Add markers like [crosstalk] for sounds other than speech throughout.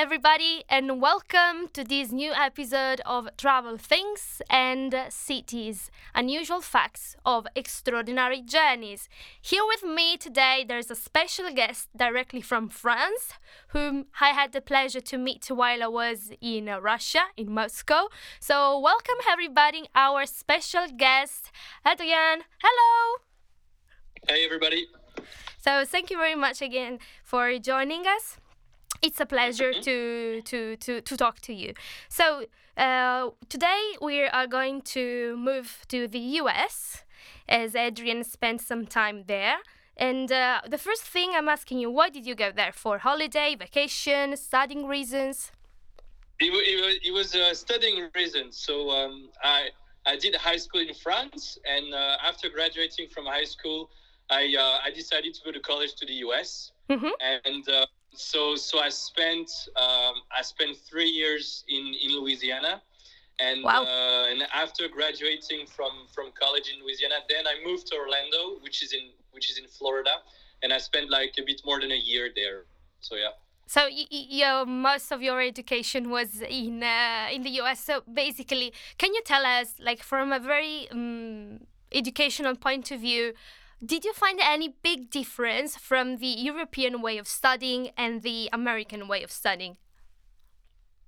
everybody, and welcome to this new episode of Travel Things and Cities Unusual Facts of Extraordinary Journeys. Here with me today, there's a special guest directly from France, whom I had the pleasure to meet while I was in Russia, in Moscow. So, welcome everybody, our special guest, Adrien. Hello! Hey, everybody. So, thank you very much again for joining us it's a pleasure mm-hmm. to, to, to, to talk to you. So, uh, today we are going to move to the US as Adrian spent some time there. And uh, the first thing I'm asking you, why did you go there? For holiday, vacation, studying reasons? It, it, it was uh, studying reasons. So um, I, I did high school in France, and uh, after graduating from high school, I, uh, I decided to go to college to the US. Mm-hmm. And uh, so so I spent um, I spent three years in in Louisiana, and wow. uh, and after graduating from from college in Louisiana, then I moved to Orlando, which is in which is in Florida, and I spent like a bit more than a year there. So yeah. So your most of your education was in uh, in the U.S. So basically, can you tell us, like, from a very um, educational point of view, did you find any big difference from the European way of studying and the American way of studying?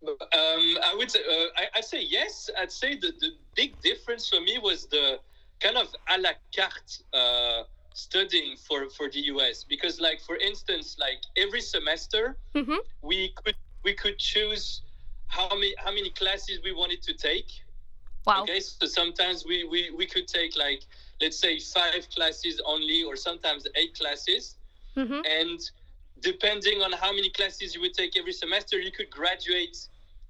Um, I would say, uh, I, I'd say yes. I'd say the, the big difference for me was the kind of a la carte uh, studying for, for the US. Because, like, for instance, like every semester, mm-hmm. we could we could choose how many how many classes we wanted to take. Wow. Okay, so sometimes we, we, we could take like let's say five classes only or sometimes eight classes. Mm-hmm. and depending on how many classes you would take every semester you could graduate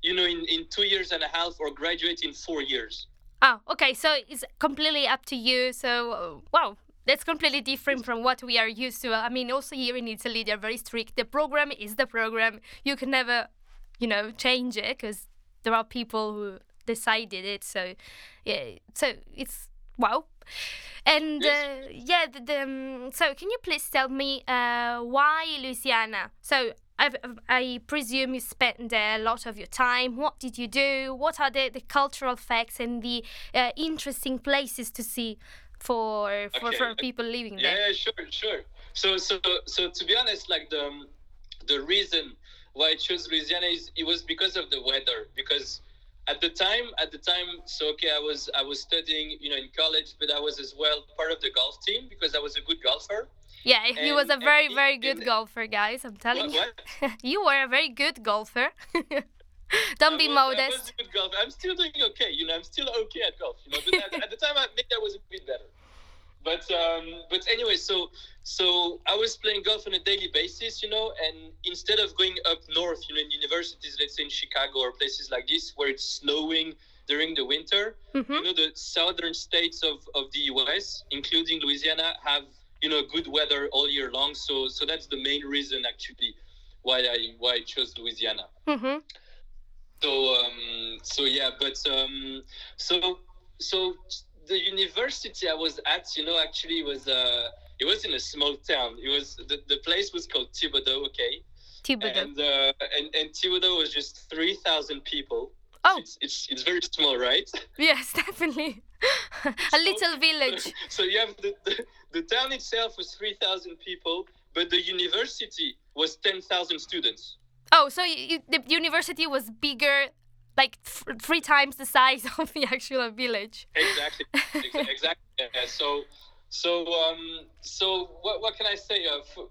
you know in, in two years and a half or graduate in four years. Oh okay so it's completely up to you. So uh, wow that's completely different from what we are used to. I mean also here in italy they're very strict. The program is the program. You can never you know change it because there are people who decided it. So yeah so it's wow and uh, yeah, the, the, um, so can you please tell me uh, why Louisiana? So I've, i presume you spent there a lot of your time. What did you do? What are the, the cultural facts and the uh, interesting places to see for for, okay. for people living yeah, there? Yeah, sure, sure. So so so to be honest, like the the reason why I chose Louisiana is it was because of the weather because at the time at the time so okay i was i was studying you know in college but i was as well part of the golf team because i was a good golfer. Yeah he was a very very good golfer guys i'm telling what, you. [laughs] you were a very good golfer. [laughs] Don't I be was, modest I was a good golfer. i'm still doing okay you know i'm still okay at golf you know but at, at the time i think i was a but um, but anyway, so so I was playing golf on a daily basis, you know, and instead of going up north, you know, in universities, let's say in Chicago or places like this where it's snowing during the winter, mm-hmm. you know, the southern states of, of the US, including Louisiana, have you know good weather all year long. So so that's the main reason actually why I why I chose Louisiana. Mm-hmm. So um, so yeah, but um, so so the university I was at, you know, actually was uh, it was in a small town. It was the, the place was called Thibodaux, okay. Thibodaux. And uh, and and Thibodaux was just three thousand people. Oh, it's, it's it's very small, right? [laughs] Yes, definitely. [laughs] a so, little village. [laughs] So you have the, the, the town itself was three thousand people, but the university was ten thousand students. Oh, so you, the university was bigger like th- three times the size [laughs] of the actual village. Exactly. [laughs] exactly. Yeah. So, so, um, so what, what can I say? Uh, f-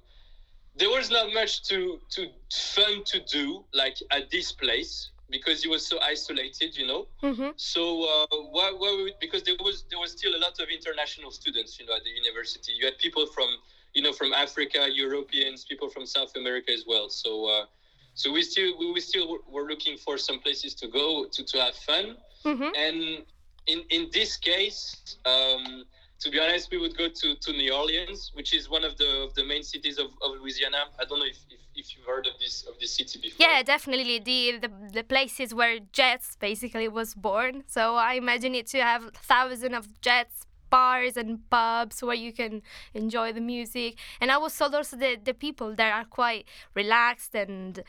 there was not much to to fun to do like at this place because it was so isolated, you know. Mm-hmm. So, uh, what, what we, because there was there was still a lot of international students, you know, at the university. You had people from you know from Africa, Europeans, people from South America as well. So. Uh, so we still we, we still were looking for some places to go to, to have fun. Mm-hmm. and in in this case um, to be honest we would go to, to new orleans which is one of the of the main cities of, of louisiana. I don't know if, if, if you've heard of this of this city before. Yeah definitely. The, the the places where jazz basically was born. So i imagine it to have thousands of jazz bars and pubs where you can enjoy the music. And I was told also that the people there are quite relaxed and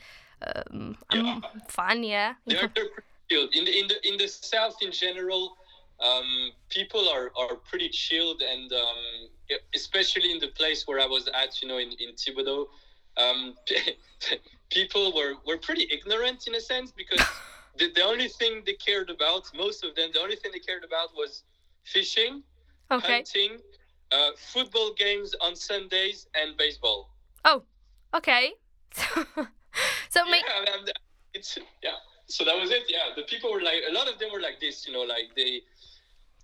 um, yeah. fun. Yeah, they're, they're. In the in the in the south in general, um, people are are pretty chilled, and um, especially in the place where I was at, you know, in in Thibodaux, um, [laughs] people were were pretty ignorant in a sense because. [laughs] the, the only thing they cared about, most of them, the only thing they cared about was fishing, okay. hunting, uh, football games on Sundays, and baseball. Oh, okay. [laughs] so yeah, it's yeah. So that was it. Yeah, the people were like a lot of them were like this. You know, like they.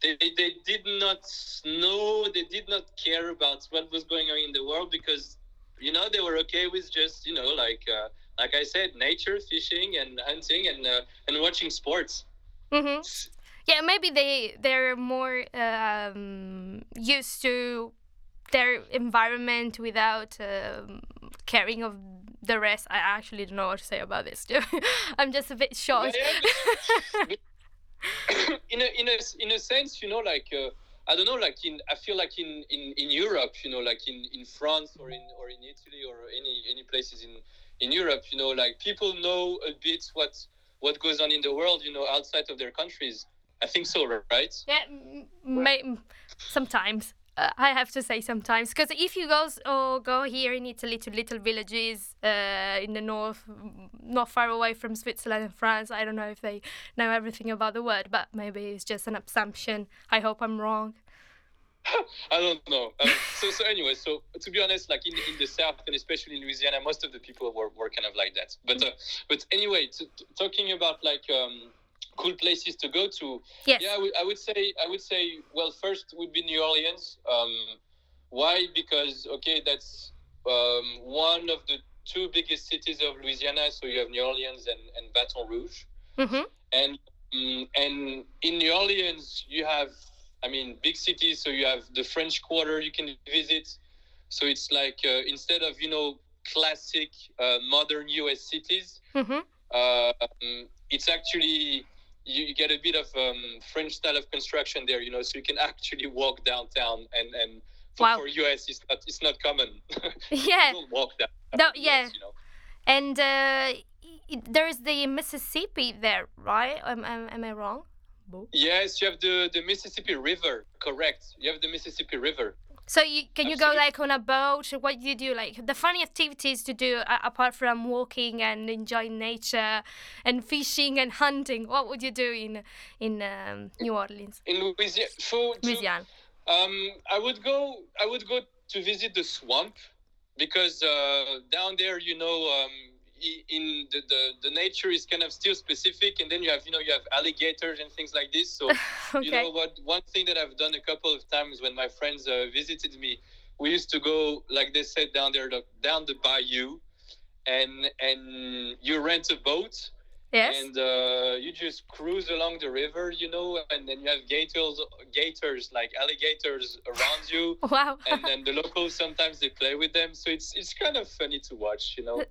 They, they, they did not know they did not care about what was going on in the world because you know they were okay with just you know like uh, like I said nature fishing and hunting and uh, and watching sports mm-hmm. Yeah maybe they they're more um, used to their environment without um, caring of the rest. I actually don't know what to say about this. [laughs] I'm just a bit shocked. [laughs] In a in a in a sense, you know, like uh, I don't know, like in I feel like in, in, in Europe, you know, like in, in France or in or in Italy or any any places in in Europe, you know, like people know a bit what what goes on in the world, you know, outside of their countries. I think so, right? Yeah, may, sometimes. Uh, I have to say sometimes because if you go or go here in Italy to little villages uh, in the north, not far away from Switzerland and France, I don't know if they know everything about the word, but maybe it's just an assumption. I hope I'm wrong. [laughs] I don't know. Um, so so anyway, so to be honest, like in in the south and especially in Louisiana, most of the people were, were kind of like that. But uh, but anyway, to, to, talking about like. Um, cool places to go to. Yes. Yeah, I would, say I would say well first would be New Orleans. Um, why? Because okay, that's um, one of the two biggest cities of Louisiana. So you have New Orleans and, and Baton Rouge. Mm-hmm. And um, and in New Orleans you have I mean big cities. So you have the French Quarter you can visit. So it's like uh, instead of you know classic uh, modern U.S. cities. Mm-hmm. Uh, it's actually you, you get a bit of um, French style of construction there, you know, so you can [laughs] actually walk downtown and and for, wow. for US it's not it's not common. [laughs] Yeah. walk down. No, yeah. US, you know. And uh, there's the Mississippi there, right? Am, am, am I wrong? Yes, you have the, the Mississippi River. Correct. You have the Mississippi River. So you can you go like on a boat? What do you do? Like the funny activities to do uh, apart from walking and enjoying nature and fishing and hunting. What would you do in in um, New Orleans? In Louisiana, so to, Louisiana. Um, I would go. I would go to visit the swamp because uh, down there, you know, um, in the, the, the nature is kind of still specific and then you have you know you have alligators and things like this. So okay. [laughs] you know what one thing that i've done a couple of times when my friends uh, visited me we used to go like they said down there down the bayou and and you rent a boat yes. and uh, you just cruise along the river you know and then you have gators gators like alligators around you. [laughs] Wow. And then the locals sometimes they play with them. So it's it's kind of funny to watch you know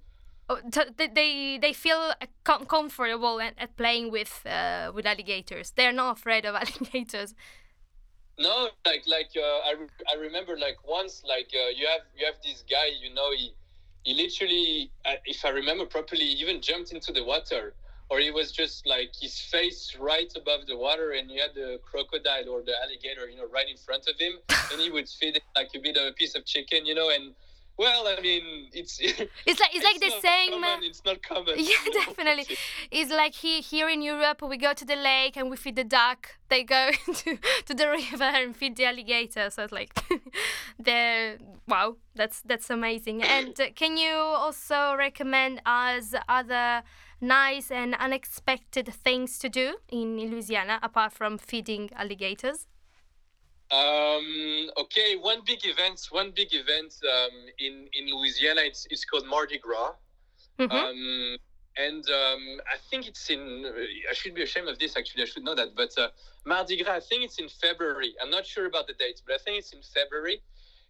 they they feel com- comfortable at, at playing with uh, with alligators. They're not afraid of [laughs] alligators. No, like like uh, I, re- I remember like once like uh, you have you have this guy you know he he literally uh, if I remember properly even jumped into the water or he was just like his face right above the water and you had the crocodile or the alligator you know right in front of him [laughs] and he would feed it like a bit of a piece of chicken you know and well, I mean, it's [laughs] it's like it's, it's like the same. Common, it's not common. [laughs] Yeah, definitely. It's like here here in Europe, we go to the lake and we feed the duck. They go [laughs] to, to the river and feed the alligator. So it's like, the wow, that's that's amazing. [coughs] And uh, can you also recommend us other nice and unexpected things to do in Louisiana apart from feeding alligators? Um, okay, one big event, one big event um, in in Louisiana. It's it's called Mardi Gras, mm-hmm. um, and um, I think it's in. I should be ashamed of this. Actually, I should know that. But uh, Mardi Gras, I think it's in February. I'm not sure about the date, but I think it's in February.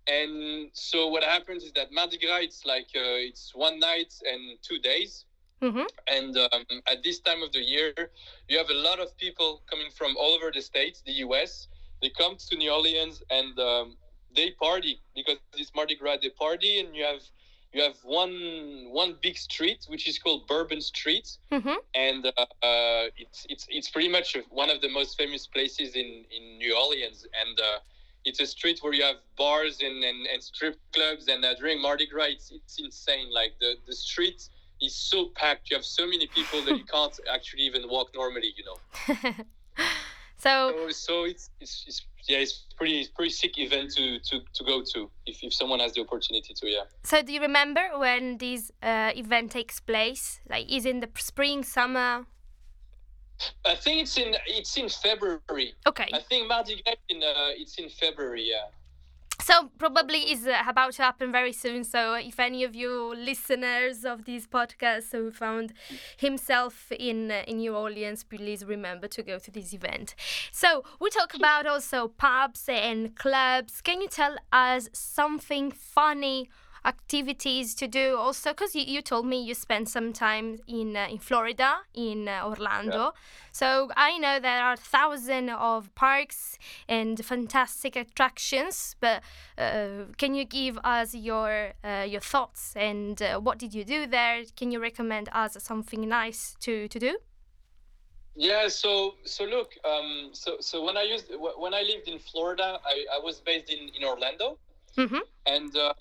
And so what happens is that Mardi Gras, it's like uh, it's one night and two days. Mm-hmm. And um, at this time of the year, you have a lot of people coming from all over the states, the U.S they come to New Orleans and um, they party because it's Mardi Gras. They party and you have you have one one big street which is called Bourbon Street, Mm-hmm. and uh, uh, it's it's it's pretty much one of the most famous places in in New Orleans, and uh, it's a street where you have bars and and, and strip clubs, and uh, during Mardi Gras, it's, it's insane. Like the the street is so packed, you have so many people that you [laughs] can't actually even walk normally, you know. [laughs] so So, so it's, it's it's yeah, it's pretty it's pretty sick event to to to go to if if someone has the opportunity to, yeah. so do you remember when this uh, event takes place? Like is in the spring, summer? I think it's in it's in February. Okay. I think Mardi Gras in uh, it's in February, yeah. So probably is about to happen very soon. So if any of you listeners of these podcasts who found himself in in New Orleans, please remember to go to this event. So we talk about also pubs and clubs. Can you tell us something funny? Activities to do also because you, you told me you spent some time in uh, in Florida in uh, Orlando. So I know there are thousands of parks and fantastic attractions but uh, can you give us your uh, your thoughts and uh, what did you do there? Can you recommend us something nice to to do? Yeah, so so look, um, so so when I used when I lived in Florida, I, I was based in in Orlando, mm-hmm. and um,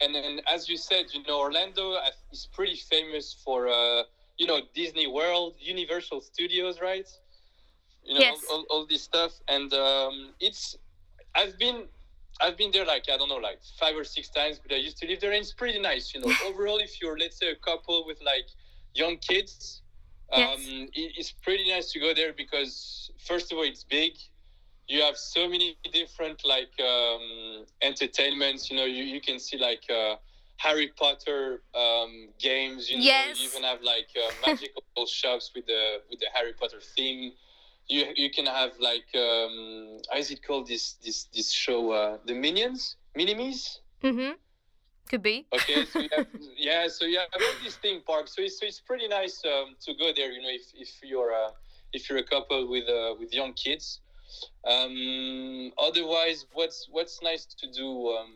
and then as you said, you know, Orlando is pretty famous for uh, you know Disney World, Universal Studios, right? You know Yes. all, all, all this stuff, and um, it's I've been I've been there like I don't know like five or six times, but I used to live there, and it's pretty nice. You know, overall, if you're let's say a couple with like young kids, um, Yes. it, it's pretty nice to go there because first of all, it's big. You have so many different like um, entertainments. You know, you, you can see like uh, Harry Potter um, games. You know, Yes. you even have like uh, [laughs] magical shops with the with the Harry Potter theme. You you can have like um, how is it called this this this show? Uh, the Minions, Minimies. Mm-hmm. could be Okay, so you have, [laughs] yeah, so you have all these theme parks. So it's, so it's pretty nice um, to go there. You know, if, if you're uh, if you're a couple with uh, with young kids. Um, otherwise, what's what's nice to do um,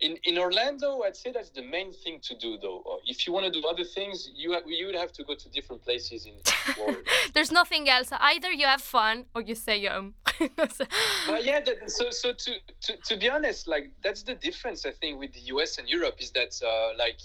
in in Orlando? I'd say that's the main thing to do, though. Uh, If you want to do other things, you ha- you would have to go to different places in Florida. [laughs] there's nothing else either you have fun or you stay home But [laughs] yeah, that, so so to, to to be honest, like that's the difference I think with the US and Europe is that uh, like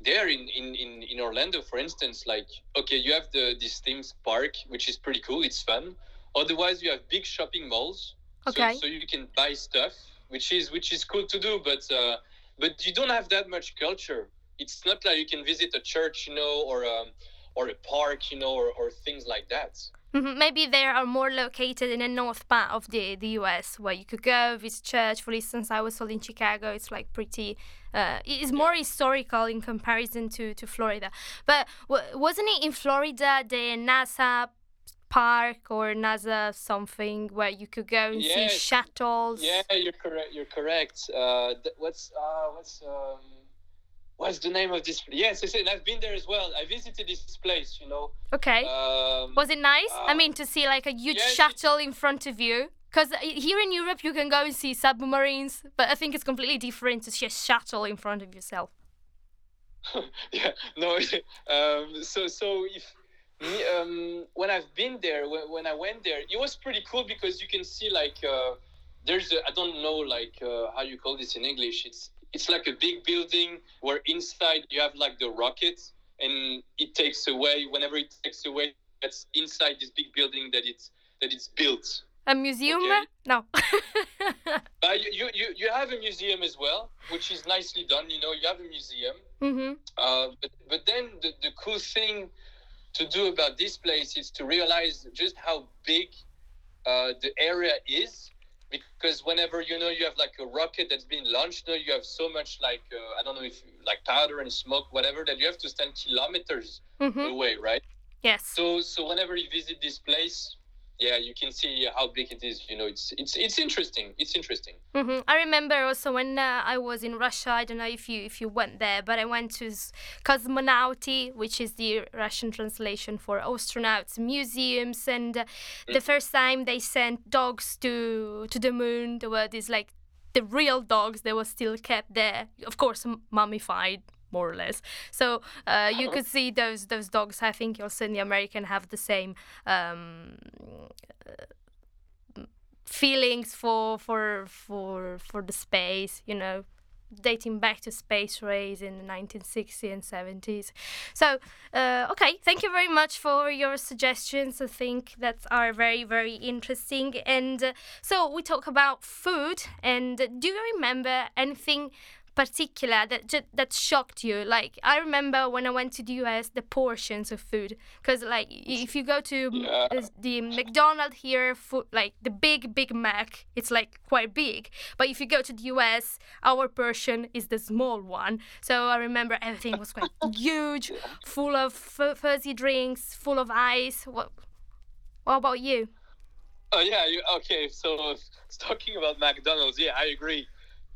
there in, in in in Orlando, for instance, like okay, you have the this themes park, which is pretty cool. It's fun. Otherwise, you have big shopping malls. So- Okay. So, you can buy stuff, which is which is cool to do, but uh, but you don't have that much culture. It's not like you can visit a church, you know, or um, or a park, you know, or, or things like that. Mhm, Maybe they are more located in the north part of the, the US where you could go visit church. For instance, I was told in Chicago it's like pretty, uh, it's more historical in comparison to, to Florida. But w- wasn't it in Florida the NASA park or NASA something where you could go and see shuttles? Yeah, you're correct. You're correct. Uh, th- what's uh, what's um, what's the name of this? Yes, I said I've been there as well. I visited this place. You know. Okay. Um, Was it nice? I uh, mean, to see like a huge yes, shuttle in front of you. Because here in Europe, you can go and see submarines, but I think it's completely different to see a shuttle in front of yourself. [laughs] yeah. No. [laughs] um, so so if me, um, when I've been there, when, when I went there, it was pretty cool because you can see like uh, there's a, I don't know like uh, how you call this in English. It's it's like a big building where inside you have like the rockets and it takes away whenever it takes away that's inside this big building that it's that it's built. A museum? Okay. No. [laughs] But you, you, you, have a museum as well, which is nicely done. You know, you have a museum. hmm Uh, but, but then the, the cool thing to do about this place is to realize just how big uh, the area is. Because whenever you know you have like a rocket that's been launched, you, know, you have so much like uh, I don't know if like powder and smoke, whatever, that you have to stand kilometers hmm away, right? Yes. So so whenever you visit this place, yeah, you can see how big it is. You know, it's it's it's interesting. It's interesting. hmm I remember also when uh, I was in Russia. I don't know if you if you went there, but I went to Cosmonauty, which is the Russian translation for astronauts museums. And uh, the first time they sent dogs to to the moon, there were these like the real dogs. They were still kept there, of course, mummified. More or less. So uh, you could see those those dogs. I think also in the American have the same um, feelings for for for for the space. You know, dating back to space race in the 1960s and 70s. So, uh, okay, thank you very much for your suggestions. I think that are very, very interesting. And uh, so we talk about food. And do you remember anything particular that that shocked you? Like I remember when I went to the US, the portions of food, because like if you go to yeah. the McDonald's here, food, like the big Big Mac, it's like quite big. But if you go to the US, our portion is the small one. So I remember everything was quite [laughs] huge, full of fuzzy drinks, full of ice. What? What about you? Oh yeah, you, okay. So [laughs] talking about McDonald's, yeah, I agree.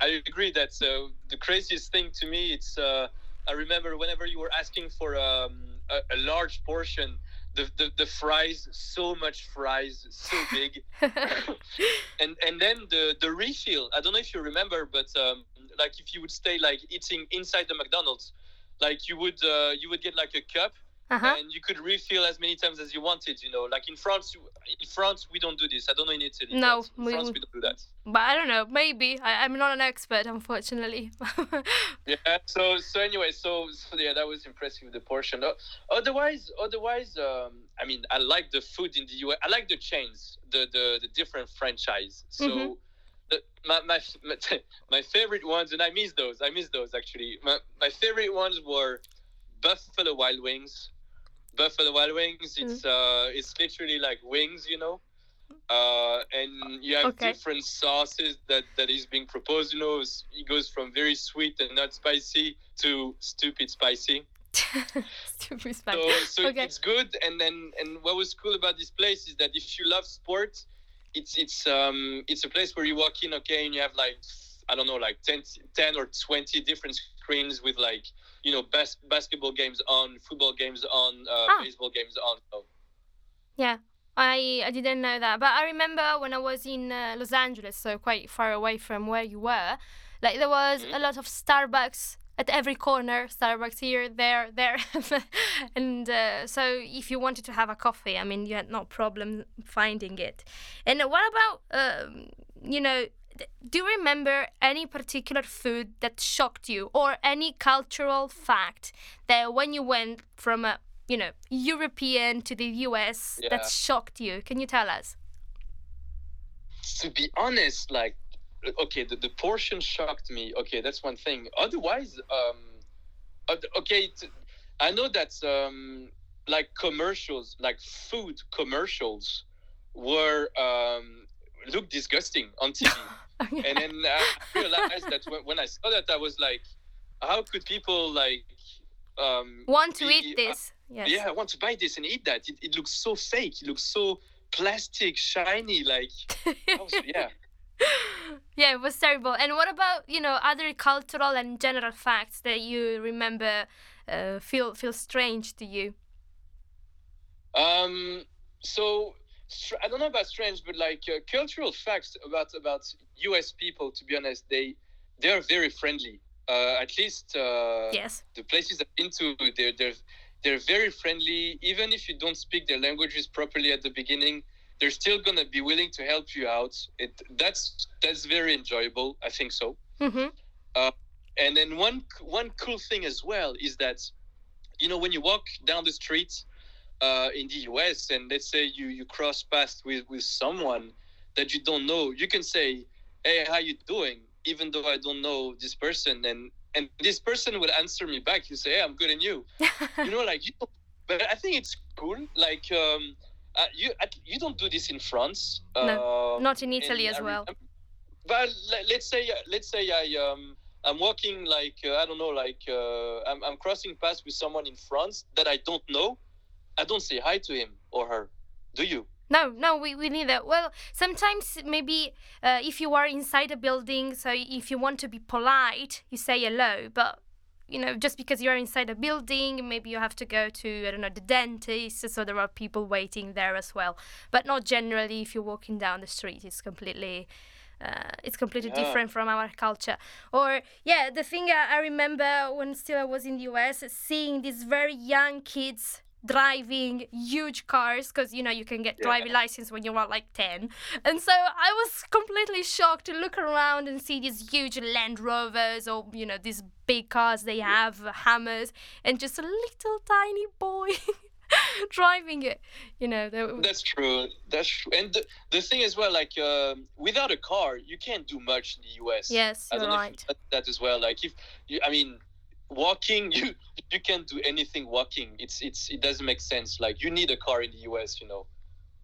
I agree that uh, the craziest thing to me it's uh, I remember whenever you were asking for um, a, a, large portion the, the, the fries so much fries so big. [laughs] And and then the the refill I don't know if you remember but um, like if you would stay like eating inside the McDonald's like you would uh, you would get like a cup uh-huh. and you could refill as many times as you wanted. You know, like in France, in France we don't do this. I don't know in Italy. No, in we, France we don't do that. But I don't know. Maybe I, am not an expert, unfortunately. [laughs] yeah. So so anyway, so so yeah, that was impressive the portion. Otherwise, otherwise, um, I mean, I like the food in the US. I like the chains, the the the different franchise. So. Mm-hmm. The, my, my, [laughs] my favorite ones, and I miss those. I miss those actually. My, my favorite ones were Buffalo Wild Wings, Buffalo Wild Wings. Mm. It's uh, it's literally like wings, you know. Uh, and you have okay. different sauces that that is being proposed. You know, it goes from very sweet and not spicy to stupid spicy. [laughs] stupid spicy. So, so [laughs] okay. it's good. And then and what was cool about this place is that if you love sports, it's it's um it's a place where you walk in, okay, and you have like I don't know, like 10, 10 or twenty different screens with like you know best basketball games on, football games on, uh, ah. baseball games on. So. Yeah, I I didn't know that, but I remember when I was in uh, Los Angeles, so quite far away from where you were. Like there was mm-hmm. a lot of Starbucks at every corner. Starbucks here, there, there, [laughs] and uh, so if you wanted to have a coffee, I mean, you had no problem finding it. And what about um, you know do you remember any particular food that shocked you or any cultural fact that when you went from a you know european to the us yeah. that shocked you? Can you tell us? To be honest like okay the, the portion shocked me. Okay that's one thing. Otherwise um okay i know that um like commercials like food commercials were um look disgusting on tv [laughs] and then I realized that when, when I saw that, I was like, how could people like um, want to be, eat this? Uh, yes. Yeah, I want to buy this and eat that. It, it looks so fake. It looks so plastic, shiny. Like, was, [laughs] yeah. yeah, it was terrible. And what about you know other cultural and general facts that you remember uh, feel feel strange to you? Um. So I don't know about strange, but like uh, cultural facts about about U.S. people. To be honest, they they are very friendly. Uh, at least uh, yes, the places I've been to, they're they're they're very friendly. Even if you don't speak their languages properly at the beginning, they're still gonna be willing to help you out. It that's that's very enjoyable. I think so. Mm-hmm. Uh, and then one one cool thing as well is that you know when you walk down the street uh, in the US and let's say you you cross paths with with someone that you don't know, you can say, "Hey, how you doing?" Even though I don't know this person, and and this person will answer me back. You say, "Hey, I'm good, and you?" [laughs] you know, like you. But I think it's cool. Like um, uh, you you don't do this in France. No, uh, not in Italy as well. but let's say let's say I um. I'm walking like uh, I don't know, like uh, I'm, I'm crossing paths with someone in France that I don't know, I don't say hi to him or her. Do you? No, no, we, we neither. Well, sometimes maybe uh, if you are inside a building, so if you want to be polite, you say hello. But you know, just because you're inside a building, maybe you have to go to I don't know the dentist, so there are people waiting there as well. But not generally. If you're walking down the street, it's completely uh, it's completely Yeah. different from our culture. Or yeah, the thing I, I remember when still I was in the US, seeing these very young kids driving huge cars because you know you can get Yeah. driving license when you are like 10 and so i was completely shocked to look around and see these huge land rovers or you know these big cars they have Hummers and just a little tiny boy [laughs] driving it you know they, That's true. That's true. And the, the thing as well, like um, without a car, you can't do much in the US. yes I you're don't know right if you that as well. Like if you, I mean, walking, [laughs] you you can't do anything walking. It's it's it doesn't make sense. Like you need a car in the US. You know,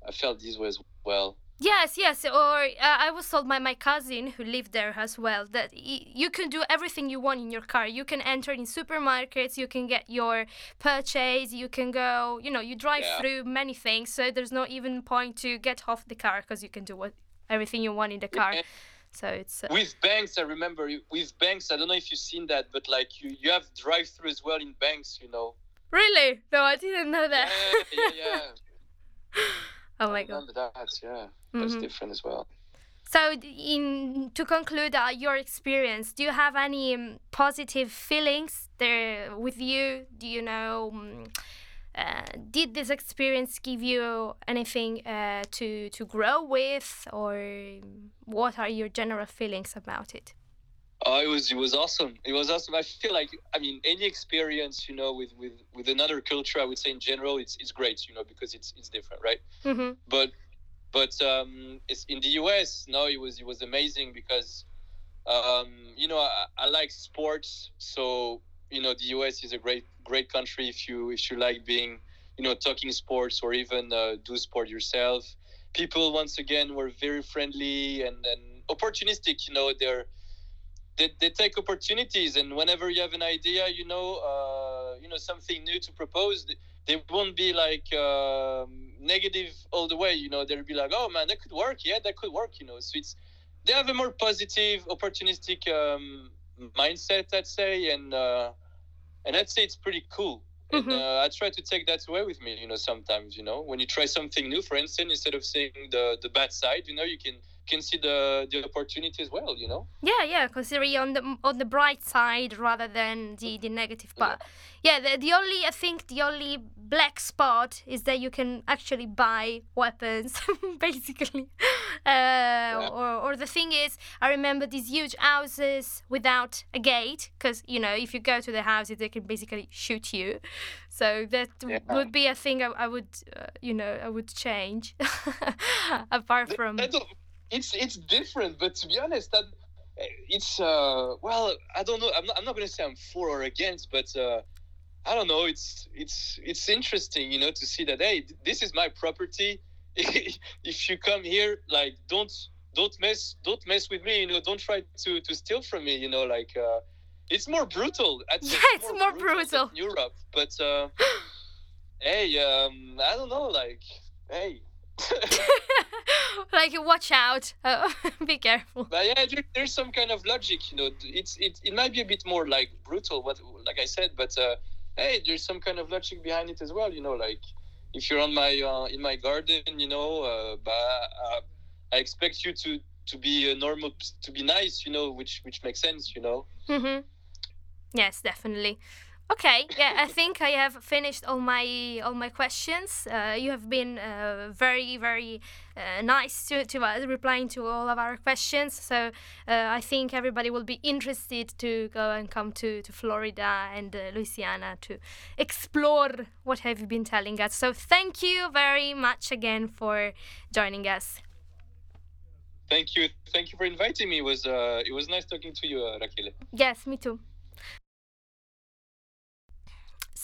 I felt this way as well. Yes, yes. Or uh, I was told by my cousin who lived there as well that you can do everything you want in your car. You can enter in supermarkets, you can get your purchase, you can go, you know, you drive Yeah. through many things. So there's no even point to get off the car because you can do what everything you want in the car. And So it's uh, with banks, I remember with banks. I don't know if you've seen that, but like you you have drive through as well in banks. You know. really no, I didn't know that. Yeah, yeah, yeah. [laughs] oh I my god. remember that. Yeah, that's Mhm. different as well. So, in to conclude uh, your experience, do you have any um, positive feelings there with you? Do you know? Um, uh, did this experience give you anything uh, to to grow with, or what are your general feelings about it? Oh, it was it was awesome. It was awesome. I feel like I mean any experience, you know, with with with another culture, I would say in general, it's it's great, you know, because it's it's different, right? Mm-hmm. But but um, it's in the US. No, it was it was amazing because um, you know I, I like sports, so you know the US is a great great country if you if you like being you know talking sports or even uh, do sport yourself. People once again were very friendly and and opportunistic. You know they're they, they take opportunities and whenever you have an idea you know uh, you know something new to propose they won't be like um, negative all the way you know they'll be like oh man that could work yeah that could work you know so it's they have a more positive opportunistic um, mindset i'd say and uh, and i'd say it's pretty cool and Mhm. uh, i try to take that away with me you know sometimes you know when you try something new for instance instead of seeing the the bad side you know you can can see the the opportunity as well you know Yeah, yeah. Considering on the on the bright side rather than the the negative part. Yeah, the, the only I think the only black spot is that you can actually buy weapons, [laughs] basically. Uh, or or the thing is, I remember these huge houses without a gate, because you know if you go to the houses, they can basically shoot you. So that Yeah. would be a thing I, I would, uh, you know, I would change. [laughs] Apart from. It's it's different but to be honest that it's uh well i don't know i'm not, I'm not gonna say i'm for or against but uh i don't know it's it's it's interesting you know to see that hey this is my property [laughs] if you come here like don't don't mess don't mess with me you know don't try to to steal from me you know like uh it's more brutal I'd Yeah, it's more than brutal. europe but uh [gasps] hey um i don't know like hey [laughs] like watch out uh, [laughs] be careful But yeah, there, there's some kind of logic, you know. It's it, it might be a bit more like brutal, what like I said, but uh, hey, there's some kind of logic behind it as well, you know. Like if you're on my uh, in my garden, you know, uh, but uh, I expect you to to be a normal, to be nice, you know, which which makes sense, you know. mm-hmm. yes definitely okay yeah i think i have finished all my all my questions uh, you have been uh, very very uh, nice to, to us replying to all of our questions so uh, i think everybody will be interested to go and come to, to florida and uh, louisiana to explore what have you been telling us so thank you very much again for joining us Thank you, thank you for inviting me. It was uh, it was nice talking to you, uh, Raquel. Yes, me too.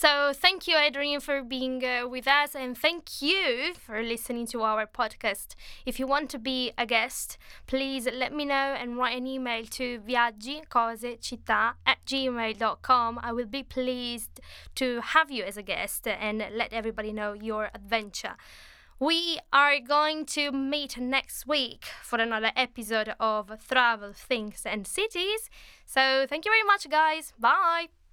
So, thank you, Adrian, for being uh, with us, and thank you for listening to our podcast. If you want to be a guest, please let me know and write an email to viaggicosecittà at gmail.com. I will be pleased to have you as a guest and let everybody know your adventure. We are going to meet next week for another episode of Travel, Things, and Cities. So, thank you very much, guys. Bye.